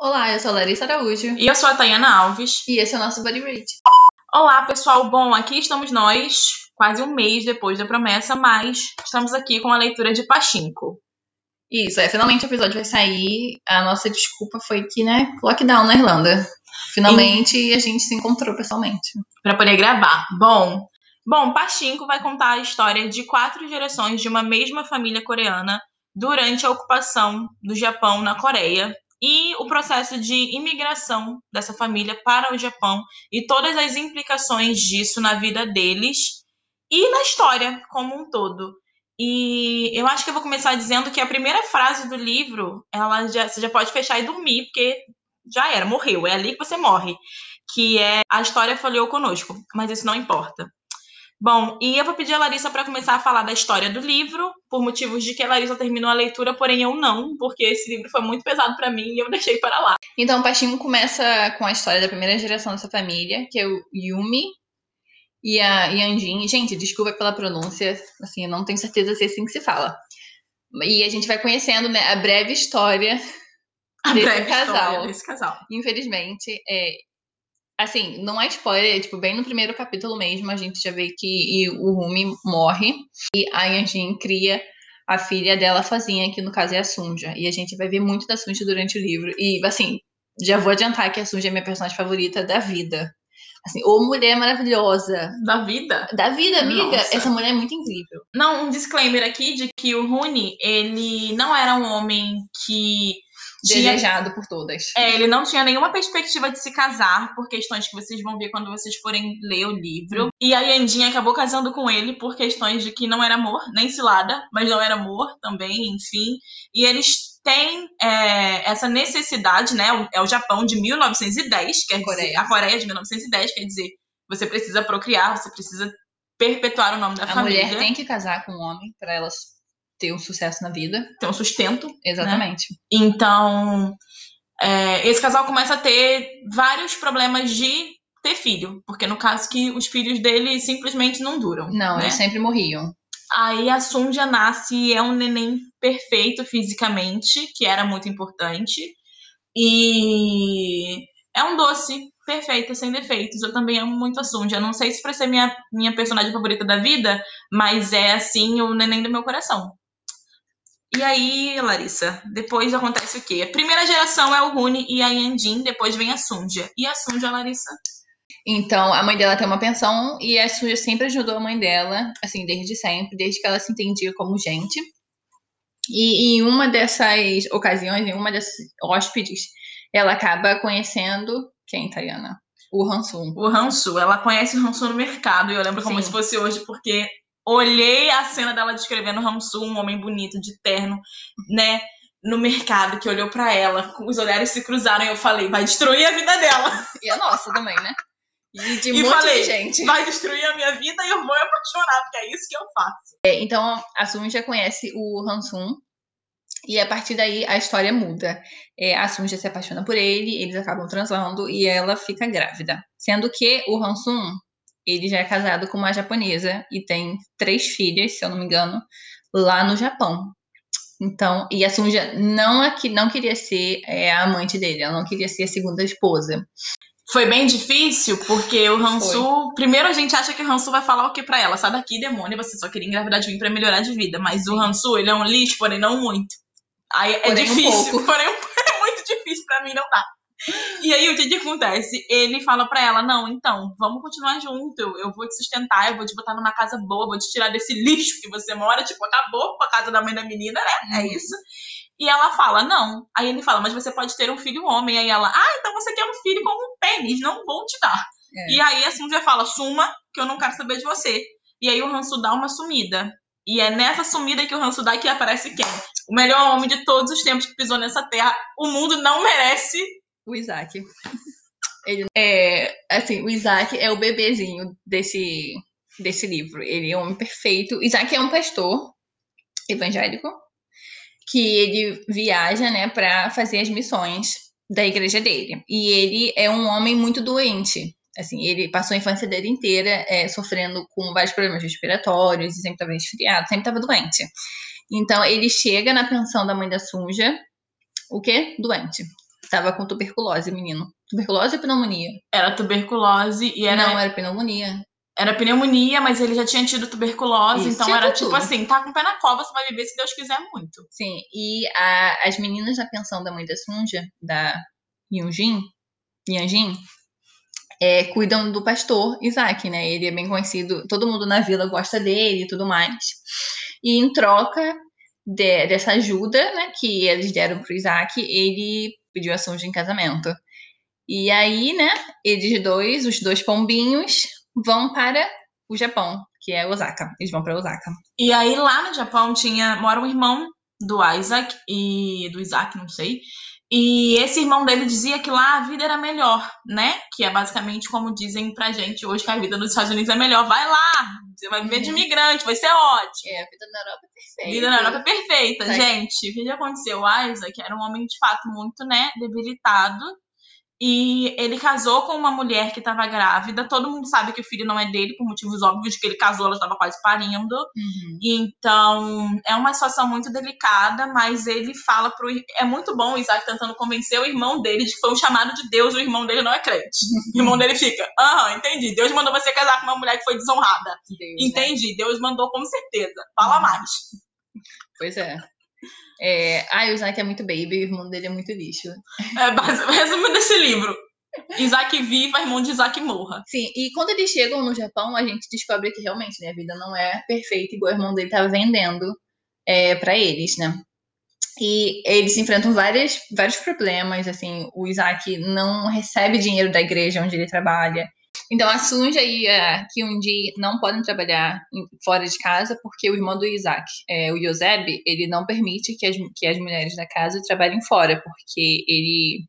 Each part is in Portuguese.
Olá, eu sou a Larissa Araújo. E eu sou a Tayana Alves. E esse é o nosso Body Rate. Olá, pessoal. Bom, aqui estamos nós, quase um mês depois da promessa, mas estamos aqui com a leitura de Pachinko. Isso, é, finalmente o episódio vai sair. A nossa desculpa foi que, né, lockdown na Irlanda. Finalmente e... a gente se encontrou pessoalmente. Para poder gravar. Bom, bom, Pachinko vai contar a história de quatro gerações de uma mesma família coreana durante a ocupação do Japão na Coreia e o processo de imigração dessa família para o Japão e todas as implicações disso na vida deles e na história como um todo. E eu acho que eu vou começar dizendo que a primeira frase do livro, ela já, você já pode fechar e dormir, porque já era, morreu, é ali que você morre. Que é a história falhou conosco, mas isso não importa. Bom, e eu vou pedir a Larissa para começar a falar da história do livro, por motivos de que a Larissa terminou a leitura, porém eu não, porque esse livro foi muito pesado para mim e eu deixei para lá. Então, o Pachinko começa com a história da primeira geração dessa família, que é o Yumi e a Yanjin. Gente, desculpa pela pronúncia, assim, eu não tenho certeza se é assim que se fala. E a gente vai conhecendo né, a breve história a desse breve casal. História desse casal. Infelizmente, é, assim, não é spoiler, é, tipo, bem no primeiro capítulo mesmo, a gente já vê que o Rumi morre e a Yanjin cria a filha dela sozinha, que no caso é a Sunja. E a gente vai ver muito da Sunja durante o livro. E, assim, já vou adiantar que a Sunja é minha personagem favorita da vida. Assim, ou mulher maravilhosa. Da vida? Da vida, amiga. Nossa. Essa mulher é muito incrível. Não, um disclaimer aqui de que o Rune, ele não era um homem que Desejado por todas. É, ele não tinha nenhuma perspectiva de se casar, por questões que vocês vão ver quando vocês forem ler o livro. E a Yandinha acabou casando com ele por questões de que não era amor, nem cilada, mas não era amor também, enfim. E eles têm é, essa necessidade, né? É o Japão de 1910, quer Coreia. dizer, a Coreia de 1910, quer dizer, você precisa procriar, você precisa perpetuar o nome da A família. mulher tem que casar com um homem para elas ter um sucesso na vida. ter um sustento. Exatamente. Então, é, esse casal começa a ter vários problemas de ter filho, porque no caso que os filhos dele simplesmente não duram. Não, né? eles sempre morriam. Aí a Sunja nasce e é um neném perfeito fisicamente, que era muito importante. E é um doce perfeita, sem defeitos. Eu também amo muito a Sunja. Não sei se pra ser minha, minha personagem favorita da vida, mas é assim o neném do meu coração. E aí, Larissa, depois acontece o quê? A primeira geração é o Rune e a Yandin, depois vem a Sunja. E a Sunja, Larissa? Então, a mãe dela tem uma pensão e a Sunja sempre ajudou a mãe dela, assim, desde sempre, desde que ela se entendia como gente. E em uma dessas ocasiões, em uma dessas hóspedes, ela acaba conhecendo quem, Tayana? O Hansum. O Hansu, ela conhece o Hansu no mercado, e eu lembro como Sim. se fosse hoje, porque olhei a cena dela descrevendo o Hansu, um homem bonito, de terno, né, no mercado, que olhou pra ela, os olhares se cruzaram e eu falei, vai destruir a vida dela. E a nossa também, né? E de E falei, de gente. vai destruir a minha vida e eu vou apaixonar, porque é isso que eu faço. É, então, a Sunja conhece o Hansum. E a partir daí a história muda. É, a Sunja se apaixona por ele, eles acabam transando e ela fica grávida. Sendo que o Hansum, ele já é casado com uma japonesa e tem três filhas, se eu não me engano, lá no Japão. Então, e a Sunja não, aqui, não queria ser é, a amante dele, ela não queria ser a segunda esposa. Foi bem difícil, porque o Hansu. Primeiro a gente acha que o Hansu vai falar o que pra ela? Sai daqui, demônio, você só queria engravidar de mim pra melhorar de vida. Mas o Hansu, ele é um lixo, porém não muito. Aí é Porém, um difícil, pouco. porém é muito difícil pra mim, não dá. E aí o que, que acontece? Ele fala pra ela: Não, então, vamos continuar junto. Eu, eu vou te sustentar, eu vou te botar numa casa boa, vou te tirar desse lixo que você mora. Tipo, acabou com a casa da mãe da menina, né? É isso. E ela fala, não. Aí ele fala, mas você pode ter um filho homem. Aí ela, ah, então você quer um filho com um pênis, não vou te dar. É. E aí a Sunja fala, suma, que eu não quero saber de você. E aí o Hansu dá uma sumida. E é nessa sumida que o Hansu dá que aparece quem? O melhor homem de todos os tempos que pisou nessa terra. O mundo não merece. O Isaac. Ele é, assim, o Isaac é o bebezinho desse, desse livro. Ele é um homem perfeito. Isaac é um pastor evangélico que ele viaja, né, para fazer as missões da igreja dele. E ele é um homem muito doente. Assim, ele passou a infância dele inteira é, sofrendo com vários problemas respiratórios, sempre estava resfriado, sempre estava doente. Então, ele chega na pensão da mãe da Sunja, o quê? Doente. Tava com tuberculose, menino. Tuberculose ou pneumonia? Era tuberculose e era. Não, era pneumonia. Era pneumonia, mas ele já tinha tido tuberculose, Isso, então era tudo. tipo assim, tá com o pé na cova, você vai viver se Deus quiser muito. Sim, e a- as meninas da pensão da mãe da Sunja, da Yunjin, Yanjin, é, cuidam do pastor Isaac, né? Ele é bem conhecido, todo mundo na vila gosta dele e tudo mais. E em troca de- dessa ajuda, né, que eles deram pro Isaac, ele pediu a Sunja em casamento. E aí, né, eles dois, os dois pombinhos, vão para o Japão, que é Osaka. Eles vão para Osaka. E aí lá no Japão tinha mora um irmão do Isaac e do Isaac, não sei. E esse irmão dele dizia que lá a vida era melhor, né? Que é basicamente como dizem pra gente hoje que a vida nos Estados Unidos é melhor. Vai lá, você vai viver de Uhum. imigrante, vai ser ótimo. É, a vida na Europa é A perfeita. vida na Europa é perfeita, Tá. gente. O que que aconteceu? O Isaac era um homem de fato muito, né, debilitado. E ele casou com uma mulher que estava grávida. Todo mundo sabe que o filho não é dele, por motivos óbvios, que ele casou, ela estava quase parindo. Uhum. Então, é uma situação muito delicada, mas ele fala pro. É muito bom o Isaac tentando convencer o irmão dele de que foi um chamado de Deus, o irmão dele não é crente. O irmão dele fica, aham, entendi. Deus mandou você casar com uma mulher que foi desonrada. Deus, né? Entendi, Deus mandou com certeza. Fala mais. Pois é. É. Ah, o Isaac é muito baby, o irmão dele é muito lixo. É, resumo desse livro. Isaac viva, irmão de Isaac morra. Sim, e quando eles chegam no Japão, a gente descobre que realmente né, a vida não é perfeita, igual o irmão dele tava vendendo é, para eles, né? E eles enfrentam várias, vários problemas, assim, o Isaac não recebe dinheiro da igreja onde ele trabalha. Então a Sunja e a Kyunji não podem trabalhar fora de casa porque o irmão do Isaac, é, o Yoseb, ele não permite que as, que as mulheres da casa trabalhem fora, porque ele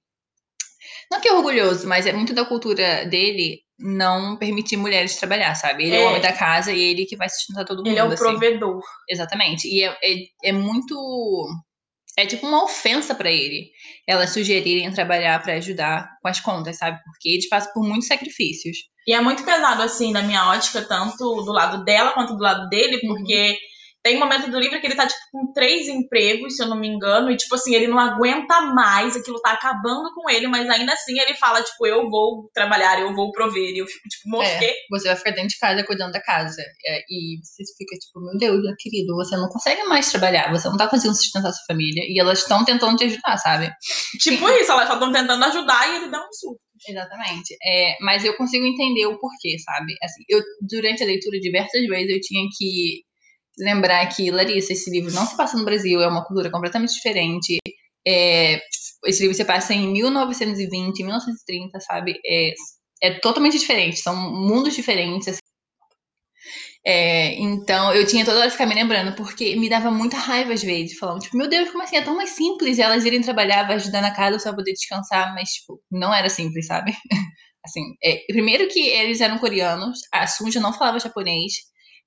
não que é orgulhoso, mas é muito da cultura dele não permitir mulheres trabalhar, sabe? Ele é, É. o homem da casa e ele que vai sustentar todo mundo. Ele é o assim. provedor. Exatamente. E é, é, é muito. É tipo uma ofensa pra ele elas sugerirem trabalhar pra ajudar com as contas, sabe? Porque eles passam por muitos sacrifícios. E é muito pesado, assim, na minha ótica, tanto do lado dela quanto do lado dele, Uhum. Tem um momento do livro que ele tá, tipo, com três empregos, se eu não me engano, e, tipo assim, ele não aguenta mais, aquilo tá acabando com ele, mas ainda assim ele fala, tipo, eu vou trabalhar, eu vou prover. E eu fico, tipo, mosquei. Você vai ficar dentro de casa cuidando da casa. É, e você fica tipo, meu Deus, meu querido, você não consegue mais trabalhar, você não tá conseguindo sustentar sua família. E elas estão tentando te ajudar, sabe? Tipo isso, elas só estão tentando ajudar e ele dá um surto. Exatamente. É, mas eu consigo entender o porquê, sabe? Assim, eu, durante a leitura, diversas vezes eu tinha que lembrar que, Larissa, esse livro não se passa no Brasil, é uma cultura completamente diferente. É, esse livro se passa em 1920, 1930, sabe? É, é totalmente diferente, são mundos diferentes. assim. É, então, eu tinha toda hora ficar me lembrando, porque me dava muita raiva às vezes, falando, tipo, meu Deus, como assim? É tão mais simples elas irem trabalhar, vai ajudar na casa só poder descansar, mas, tipo, não era simples, sabe? Assim, é, primeiro que eles eram coreanos, a Sunja não falava japonês,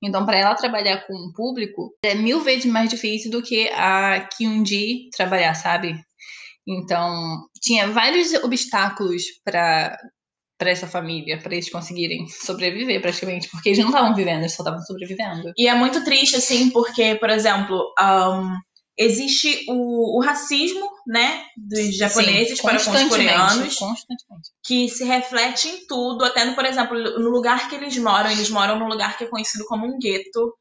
então para ela trabalhar com o público é mil vezes mais difícil do que a Kyunji trabalhar, sabe? Então, tinha vários obstáculos para para essa família, para eles conseguirem sobreviver praticamente, porque eles não estavam vivendo, eles só estavam sobrevivendo. E é muito triste, assim, porque, por exemplo, ahn, existe o, o racismo, né, dos japoneses Sim, para com os coreanos, que se reflete em tudo, até no, por exemplo, no lugar que eles moram, eles moram num lugar que é conhecido como um gueto.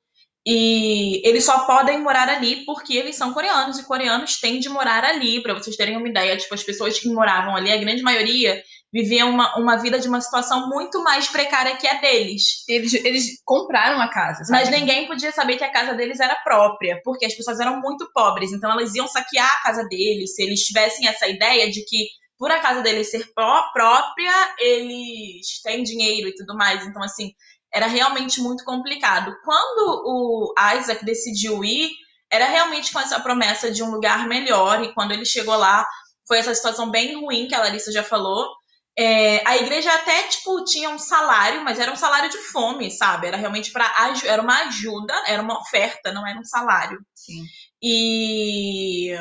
E eles só podem morar ali porque eles são coreanos e coreanos têm de morar ali. Para vocês terem uma ideia, tipo, as pessoas que moravam ali, a grande maioria, viviam uma, uma vida de uma situação muito mais precária que a deles. Eles, eles compraram a casa, sabe? Mas ninguém podia saber que a casa deles era própria, porque as pessoas eram muito pobres, então elas iam saquear a casa deles. Se eles tivessem essa ideia de que, por a casa deles ser pró- própria, eles têm dinheiro e tudo mais. Então, assim, era realmente muito complicado. Quando o Isaac decidiu ir, era realmente com essa promessa de um lugar melhor, e quando ele chegou lá, foi essa situação bem ruim que a Larissa já falou. É, a igreja até, tipo, tinha um salário, mas era um salário de fome, sabe? Era realmente para Era uma ajuda, era uma oferta, não era um salário. Sim. E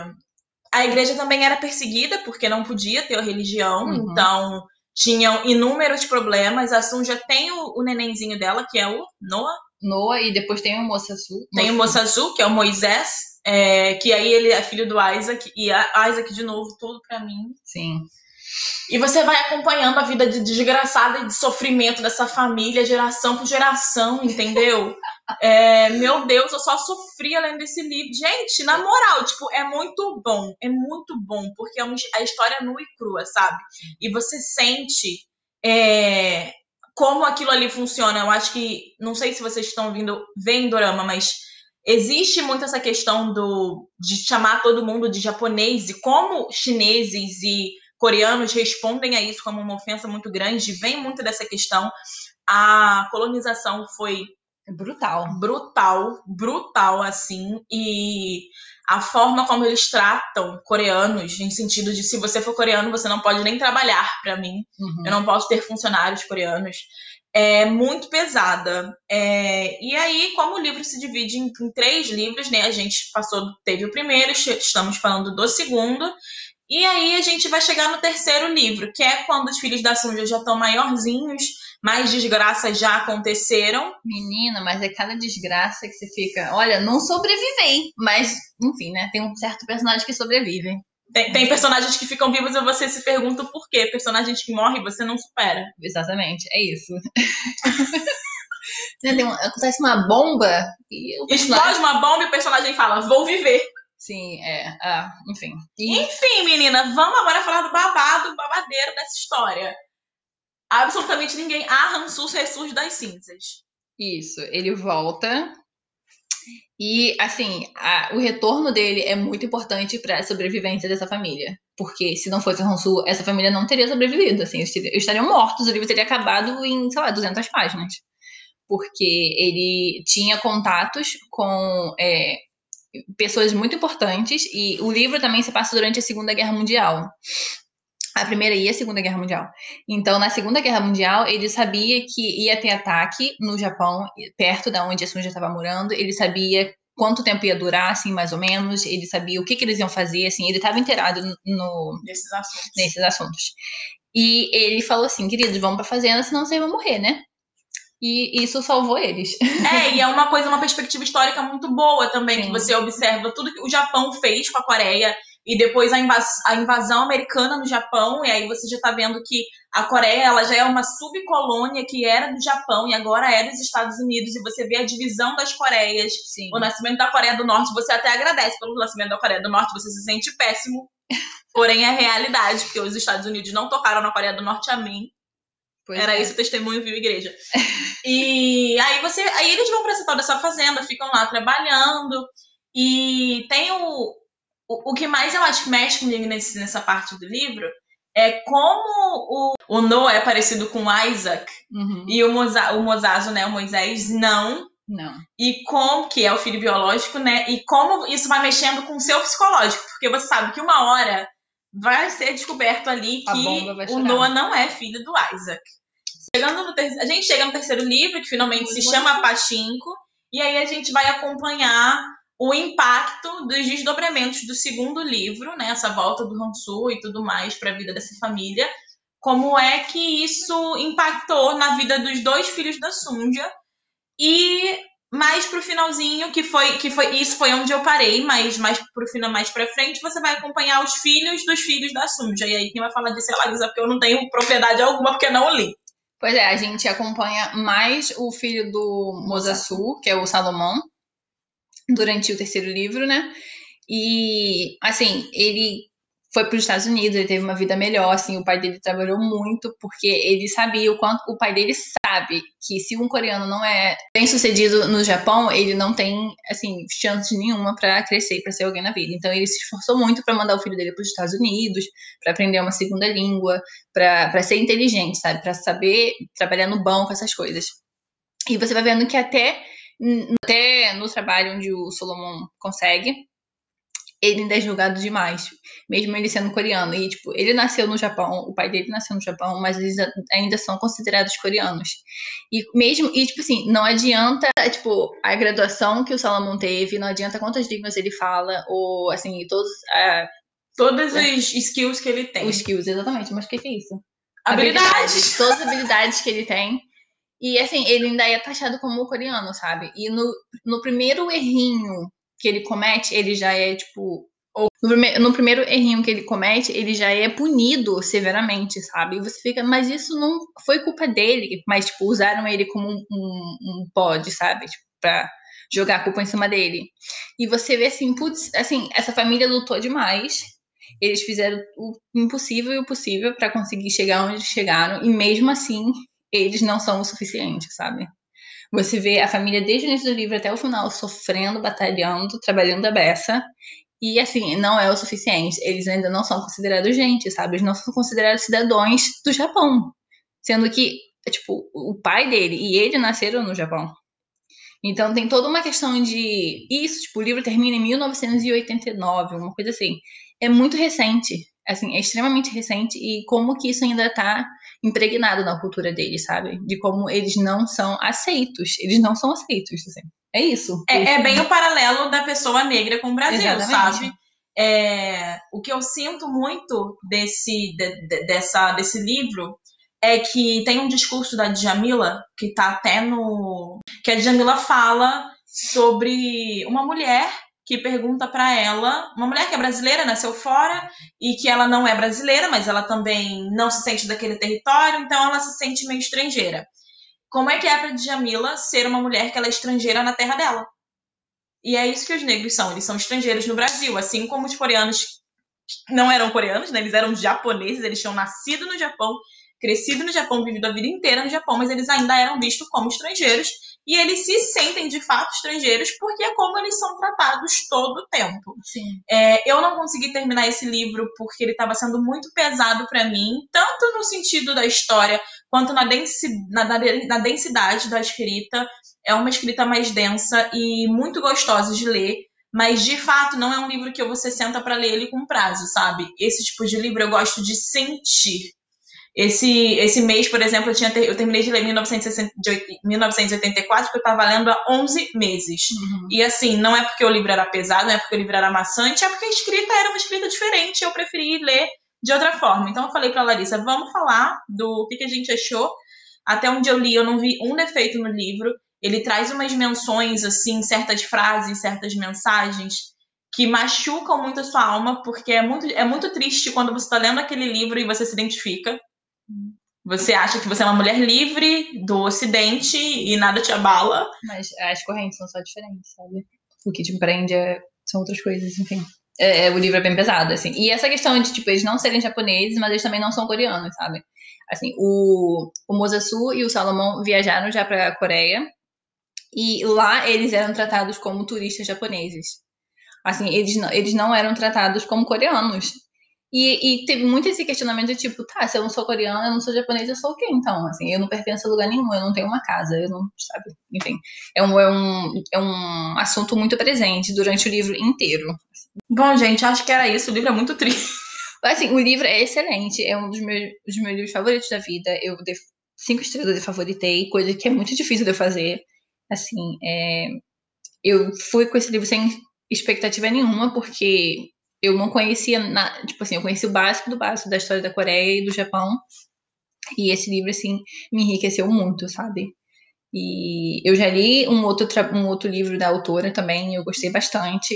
a igreja também era perseguida, porque não podia ter a religião, Uhum. então tinham inúmeros problemas. A Sun já tem o, o nenenzinho dela, que é o Noah, Noah e depois tem o Moça Azul. tem o Moça Azul, que é o Moisés, É, que aí ele é filho do Isaac, e a Isaac de novo, tudo pra mim. Sim. E você vai acompanhando a vida de desgraçada e de sofrimento dessa família, geração por geração, entendeu? É, meu Deus, eu só sofri lendo desse livro. Gente, na moral, tipo, é muito bom. É muito bom, porque é uma, a história é nua e crua, sabe? E você sente é, como aquilo ali funciona. Eu acho que, não sei se vocês estão vindo, vendo Dorama, mas existe muito essa questão do de chamar todo mundo de japonês e como chineses e coreanos respondem a isso como uma ofensa muito grande, vem muito dessa questão. A colonização foi brutal, brutal, brutal assim, e a forma como eles tratam coreanos, em sentido de se você for coreano, você não pode nem trabalhar para mim, uhum. eu não posso ter funcionários coreanos, é muito pesada. É, e aí, como o livro se divide em, em, três livros, né? A gente passou, teve o primeiro, estamos falando do segundo, e aí a gente vai chegar no terceiro livro, que é quando os filhos da Sunja já estão maiorzinhos, mais desgraças já aconteceram. Menina, mas é cada desgraça que você fica. Olha, não sobrevivei, mas, enfim, né? Tem um certo personagem que sobrevive. Tem, tem, personagens que ficam vivos e você se pergunta por quê. Personagens que morrem você não supera. Exatamente, é isso. Tem uma, acontece uma bomba e o personagem... Explode uma bomba e o personagem fala, vou viver. Sim, é. Ah, enfim. E... Enfim, menina, vamos agora falar do babado, babadeiro dessa história. Absolutamente ninguém. Ah, Hansus ressurge das cinzas. Isso, ele volta. E, assim, a, o retorno dele é muito importante para a sobrevivência dessa família. Porque se não fosse Hansu, essa família não teria sobrevivido. Assim, eles, eles estariam mortos, o livro teria acabado em, sei lá, 200 páginas. Porque ele tinha contatos com é, pessoas muito importantes e o livro também se passa durante a Segunda Guerra Mundial. A Primeira e a Segunda Guerra Mundial. Então, na Segunda Guerra Mundial, ele sabia que ia ter ataque no Japão, perto da onde a Sun já estava morando. Ele sabia quanto tempo ia durar, assim, mais ou menos. Ele sabia o que, que eles iam fazer, assim. Ele estava inteirado no, nesses, assuntos. nesses assuntos. E ele falou assim, queridos, vamos pra fazenda, senão vocês vão morrer, né? E isso salvou eles. É, e é uma coisa, uma perspectiva histórica muito boa também, Sim. que você observa tudo que o Japão fez com a Coreia e depois a, invas a invasão americana no Japão, e aí você já está vendo que a Coreia ela já é uma subcolônia que era do Japão e agora é dos Estados Unidos, e você vê a divisão das Coreias, Sim. o nascimento da Coreia do Norte, você até agradece pelo nascimento da Coreia do Norte, você se sente péssimo, porém é realidade, porque os Estados Unidos não tocaram na Coreia do Norte, amém. Pois Era é. isso o testemunho viu igreja. e aí você, aí eles vão para essa tal dessa fazenda, ficam lá trabalhando e tem o, o, o que mais eu acho que mexe comigo nesse, nessa parte do livro é como o, o Noah é parecido com o Isaac uhum. e o, Moza, o Mozazo, né, o Moisés, não. Não. E como, que é o filho biológico, né? E como isso vai mexendo com o seu psicológico. Porque você sabe que uma hora vai ser descoberto ali que o Noah não é filho do Isaac. Chegando no ter... A gente chega no terceiro livro, que finalmente Muito se chama Pachinko, e aí a gente vai acompanhar o impacto dos desdobramentos do segundo livro, né, essa volta do Hansu e tudo mais para a vida dessa família, como é que isso impactou na vida dos dois filhos da Sunja. E mais pro finalzinho que foi que foi isso foi onde eu parei, mas mais pro final mais para frente você vai acompanhar os filhos dos filhos da Sunja. E aí quem vai falar disso é a Larissa, porque eu não tenho propriedade alguma porque não li. Pois é, a gente acompanha mais o filho do Mozasu, que é o Salomão, durante o terceiro livro, né? E, assim, ele foi para os Estados Unidos, ele teve uma vida melhor, assim, o pai dele trabalhou muito, porque ele sabia o quanto o pai dele sabe que se um coreano não é bem sucedido no Japão, ele não tem, assim, chance nenhuma para crescer, para ser alguém na vida. Então ele se esforçou muito para mandar o filho dele para os Estados Unidos, para aprender uma segunda língua, para ser inteligente, sabe, para saber trabalhar no banco, essas coisas. E você vai vendo que até até no trabalho onde o Solomon consegue, ele ainda é julgado demais, mesmo ele sendo coreano. E, tipo, ele nasceu no Japão, o pai dele nasceu no Japão, mas eles ainda são considerados coreanos. E mesmo, e, tipo assim, não adianta, tipo, a graduação que o Salomão teve, não adianta quantas línguas ele fala, ou, assim, todos. Uh, Todas as skills que ele tem. Os skills, exatamente. Mas o que, que é isso? Habilidades. habilidades. Todas as habilidades que ele tem. E assim, ele ainda é taxado como coreano, sabe? E no, no primeiro errinho que ele comete, ele já é, tipo. No, prime no primeiro errinho que ele comete, ele já é punido severamente, sabe? E você fica, mas isso não foi culpa dele, mas, tipo, usaram ele como um, um, um pod, sabe? Tipo, pra jogar a culpa em cima dele. E você vê assim, putz, assim, essa família lutou demais. Eles fizeram o impossível e o possível para conseguir chegar onde chegaram, e mesmo assim, eles não são o suficiente, sabe? Você vê a família desde o início do livro até o final sofrendo, batalhando, trabalhando a beça. E assim, não é o suficiente. Eles ainda não são considerados gente, sabe? Eles não são considerados cidadãos do Japão. Sendo que, tipo, o pai dele e ele nasceram no Japão. Então tem toda uma questão de. Isso, tipo, o livro termina em 1989, uma coisa assim. É muito recente. Assim, é extremamente recente. E como que isso ainda tá impregnado na cultura deles, sabe? De como eles não são aceitos. Eles não são aceitos, assim. É isso. É, é bem o paralelo da pessoa negra com o Brasil, Exatamente. sabe? É, o que eu sinto muito desse, de, de, dessa, desse livro é que tem um discurso da Djamila, que tá até no. que a Djamila fala sobre uma mulher que pergunta para ela, uma mulher que é brasileira, nasceu fora e que ela não é brasileira, mas ela também não se sente daquele território, então ela se sente meio estrangeira. Como é que é para Djamila ser uma mulher que ela é estrangeira na terra dela? E é isso que os negros são, eles são estrangeiros no Brasil, assim como os coreanos não eram coreanos, né? Eles eram japoneses, eles tinham nascido no Japão, crescido no Japão, vivido a vida inteira no Japão, mas eles ainda eram vistos como estrangeiros e eles se sentem de fato estrangeiros porque é como eles são tratados todo o tempo. É, eu não consegui terminar esse livro porque ele estava sendo muito pesado para mim, tanto no sentido da história quanto na, densi na, na densidade da escrita. É uma escrita mais densa e muito gostosa de ler. Mas de fato não é um livro que você senta para ler ele com prazo, sabe? Esse tipo de livro eu gosto de sentir. Esse, esse mês, por exemplo, eu, tinha ter, eu terminei de ler 1984, que eu estava lendo há 11 meses. Uhum. E assim, não é porque o livro era pesado, não é porque o livro era maçante, é porque a escrita era uma escrita diferente. Eu preferi ler de outra forma. Então eu falei para Larissa, vamos falar do que, que a gente achou. Até onde eu li, eu não vi um defeito no livro. Ele traz umas menções, assim, certas frases, certas mensagens que machucam muito a sua alma, porque é muito, é muito triste quando você está lendo aquele livro e você se identifica. Você acha que você é uma mulher livre do Ocidente e nada te abala. Mas as correntes são só diferentes, sabe? O que te prende é... são outras coisas, enfim. É, é, o livro é bem pesado, assim. E essa questão de, tipo, eles não serem japoneses, mas eles também não são coreanos, sabe? Assim, o, o Mosasu e o Salomão viajaram já pra Coreia. E lá eles eram tratados como turistas japoneses. Assim, eles não, eles não eram tratados como coreanos. E, e, teve muito esse questionamento de tipo, tá, se eu não sou coreana, eu não sou japonesa, eu sou o quê então? Assim, eu não pertenço a lugar nenhum, eu não tenho uma casa, eu não, sabe? Enfim, é um, é um, é um assunto muito presente durante o livro inteiro. Bom, gente, acho que era isso, o livro é muito triste. Assim, o livro é excelente, é um dos meus, dos meus livros favoritos da vida, eu dei cinco estrelas de favoritei, coisa que é muito difícil de eu fazer. Assim, é, eu fui com esse livro sem expectativa nenhuma, porque eu não conhecia, na, tipo assim, eu conheci o básico do básico da história da Coreia e do Japão. E esse livro, assim, me enriqueceu muito, sabe? E eu já li um outro, um outro livro da autora também, eu gostei bastante.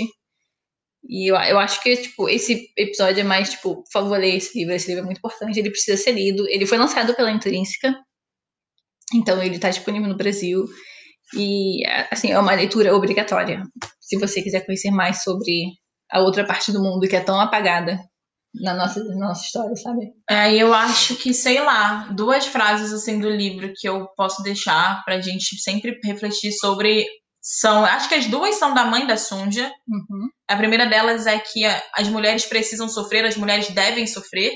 E eu, eu acho que, tipo, esse episódio é mais, tipo, por favor, ler esse livro. Esse livro é muito importante, ele precisa ser lido. Ele foi lançado pela Intrínseca, então ele está disponível no Brasil. E, assim, é uma leitura obrigatória. Se você quiser conhecer mais sobre a outra parte do mundo que é tão apagada na nossa, na nossa história, sabe? É, eu acho que, sei lá, duas frases assim do livro que eu posso deixar pra gente sempre refletir sobre são, acho que as duas são da mãe da Sunja. Uhum. A primeira delas é que as mulheres precisam sofrer, as mulheres devem sofrer.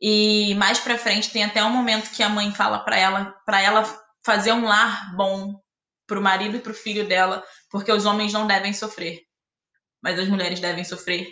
E mais para frente tem até um momento que a mãe fala para ela, para ela fazer um lar bom pro marido e pro filho dela, porque os homens não devem sofrer mas as mulheres devem sofrer.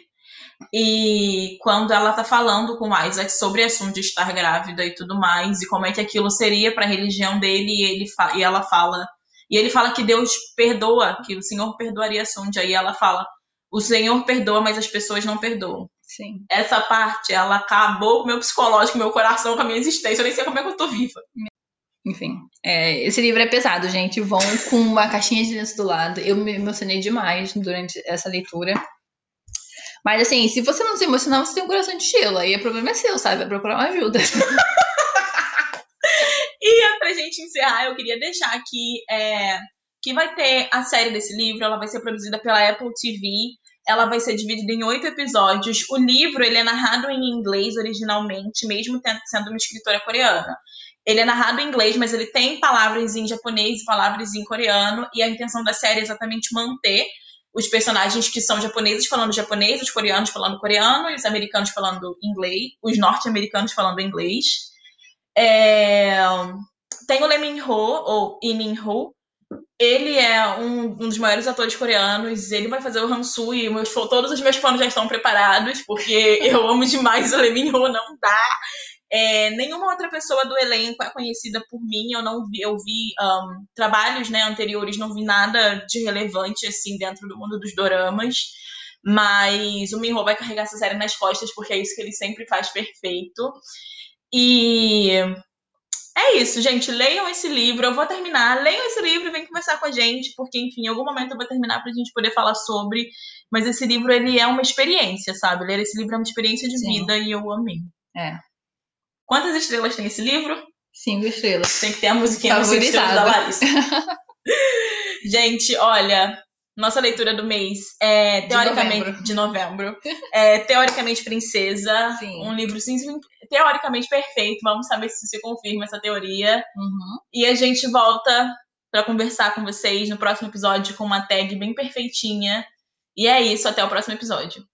E quando ela tá falando com Isaac sobre o assunto de estar grávida e tudo mais, e como é que aquilo seria para a religião dele, e, ele e ela fala. E ele fala que Deus perdoa, que o Senhor perdoaria a Sundia, e ela fala: o Senhor perdoa, mas as pessoas não perdoam. Sim. Essa parte, ela acabou com o meu psicológico, meu coração, com a minha existência. Eu nem sei como é que eu tô viva. Enfim, é, esse livro é pesado, gente. Vão com uma caixinha de lenço do lado. Eu me emocionei demais durante essa leitura. Mas assim, se você não se emocionar, você tem um coração de gelo. Aí o problema é seu, sabe? Vai procurar uma ajuda. e pra gente encerrar, eu queria deixar aqui é, que vai ter a série desse livro. Ela vai ser produzida pela Apple TV. Ela vai ser dividida em oito episódios. O livro ele é narrado em inglês originalmente, mesmo sendo uma escritora coreana. Ele é narrado em inglês, mas ele tem palavras em japonês e palavras em coreano. E a intenção da série é exatamente manter os personagens que são japoneses falando japonês, os coreanos falando coreano, os americanos falando inglês, os norte-americanos falando inglês. É... Tem o Lee Min-ho, ou Lee Min-ho. Ele é um, um, dos maiores atores coreanos. Ele vai fazer o Hansu e meus, todos os meus planos já estão preparados, porque eu amo demais o Lee Min-ho, não dá. É, nenhuma outra pessoa do elenco é conhecida por mim. Eu não vi, eu vi um, trabalhos né, anteriores, não vi nada de relevante assim dentro do mundo dos doramas. Mas o Minho vai carregar essa série nas costas, porque é isso que ele sempre faz perfeito. E é isso, gente. Leiam esse livro. Eu vou terminar. Leiam esse livro e vem conversar com a gente, porque, enfim, em algum momento eu vou terminar pra gente poder falar sobre. Mas esse livro, ele é uma experiência, sabe? Ler esse livro é uma experiência de Sim. vida e eu amei. É. Quantas estrelas tem esse livro? Cinco estrelas. Tem que ter a musiquinha das estrelas da Larissa. Gente, olha, nossa leitura do mês é teoricamente de novembro. De novembro é teoricamente princesa, Sim. um livro sim, teoricamente perfeito. Vamos saber se se confirma essa teoria. Uhum. E a gente volta para conversar com vocês no próximo episódio com uma tag bem perfeitinha. E é isso, até o próximo episódio.